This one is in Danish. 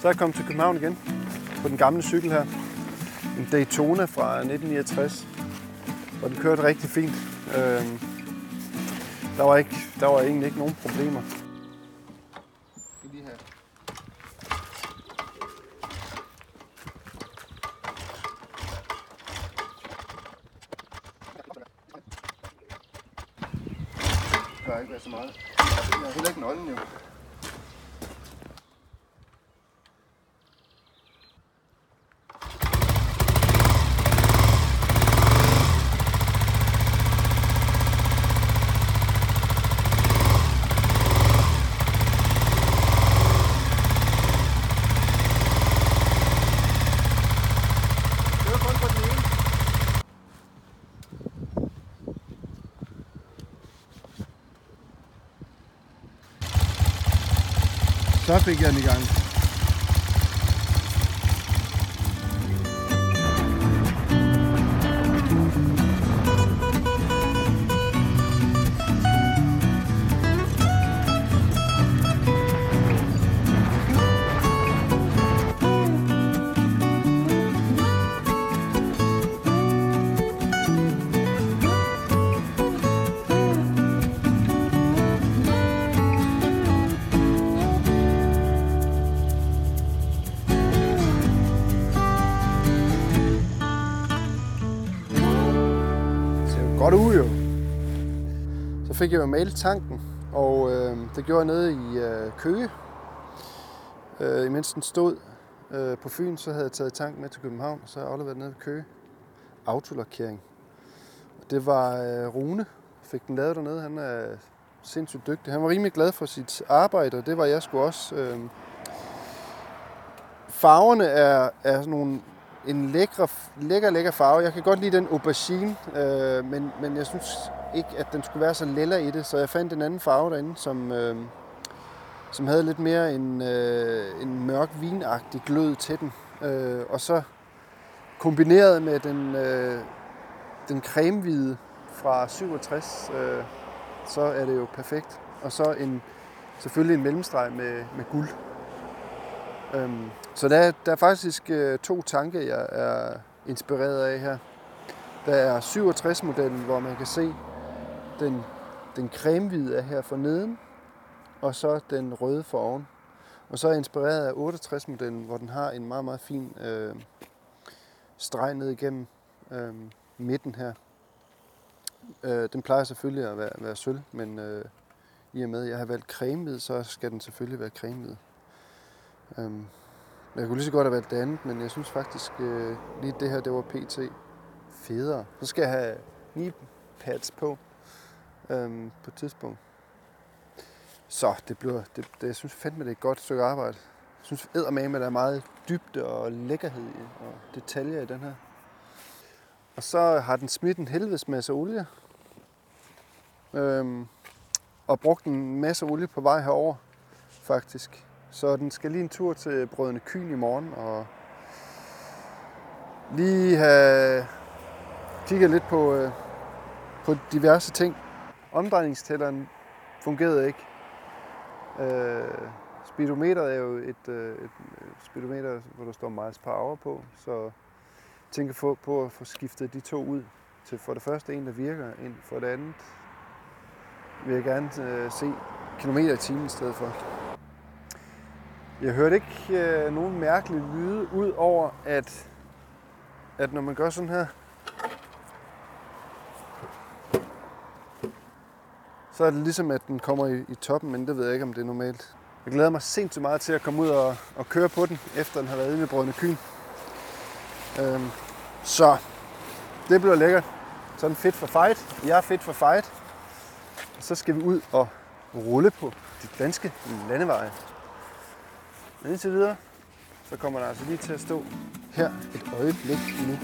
Så er jeg kommet til København igen på den gamle cykel her. En Daytona fra 1969, hvor den kørte rigtig fint. Øh, der, var ikke, der var egentlig ikke nogen problemer. Lige her. Det er ikke være så meget. Jeg har heller ikke nøglen jo. Så fik jeg den i godt ud jo. Så fik jeg jo malet tanken, og øh, det gjorde jeg nede i øh, Køge. Øh, imens den stod øh, på Fyn, så havde jeg taget tanken med til København, og så har jeg afleveret den nede i Køge. Autolakering. Og det var øh, Rune, fik den lavet dernede. Han er sindssygt dygtig. Han var rimelig glad for sit arbejde, og det var jeg sgu også. Øh, farverne er, er sådan nogle en lækre, lækker, lækker farve. Jeg kan godt lide den aubergine, øh, men, men jeg synes ikke, at den skulle være så lilla i det, så jeg fandt en anden farve derinde, som, øh, som havde lidt mere en, øh, en mørk vinagtig glød til den. Øh, og så kombineret med den, øh, den cremehvide fra 67, øh, så er det jo perfekt. Og så en, selvfølgelig en mellemstreg med, med guld. Øhm, så der, der er faktisk øh, to tanke, jeg er inspireret af her. Der er 67-modellen, hvor man kan se den, den cremehvide er her for neden, og så den røde for oven. Og så er jeg inspireret af 68-modellen, hvor den har en meget, meget fin øh, streg ned igennem øh, midten her. Øh, den plejer selvfølgelig at være, være sølv, men øh, i og med, at jeg har valgt cremehvid, så skal den selvfølgelig være cremehvid. Øhm, jeg kunne lige så godt have valgt det andet, men jeg synes faktisk øh, lige det her, det var pt. federe. Så skal jeg have knee pads på øhm, på et tidspunkt. Så det bliver, det, det, jeg synes fandme, det er et godt stykke arbejde. Jeg synes eddermame, at der er meget dybde og lækkerhed i, og detaljer i den her. Og så har den smidt en helvedes masse olie. Øhm, og brugt en masse olie på vej herover, faktisk. Så den skal lige en tur til Brødrene Kyn i morgen, og lige have kigget lidt på, øh, på diverse ting. Omdrejningstælleren fungerede ikke. Øh, speedometeret er jo et, øh, et speedometer, hvor der står miles per hour på, så tænker på, på at få skiftet de to ud til for det første en, der virker, ind for det andet vil jeg gerne øh, se kilometer i timen i stedet for. Jeg hørte ikke øh, nogen mærkelige lyde, ud over at, at når man gør sådan her, så er det ligesom, at den kommer i, i toppen, men det ved jeg ikke, om det er normalt. Jeg glæder mig sindssygt meget til at komme ud og, og køre på den, efter den har været inde i Brødrene Kyn. Øhm, så det bliver lækkert. Sådan fedt for fight. Jeg er fedt for fight. Og så skal vi ud og rulle på de danske landeveje. Men indtil videre, så kommer der altså lige til at stå her et øjeblik nu.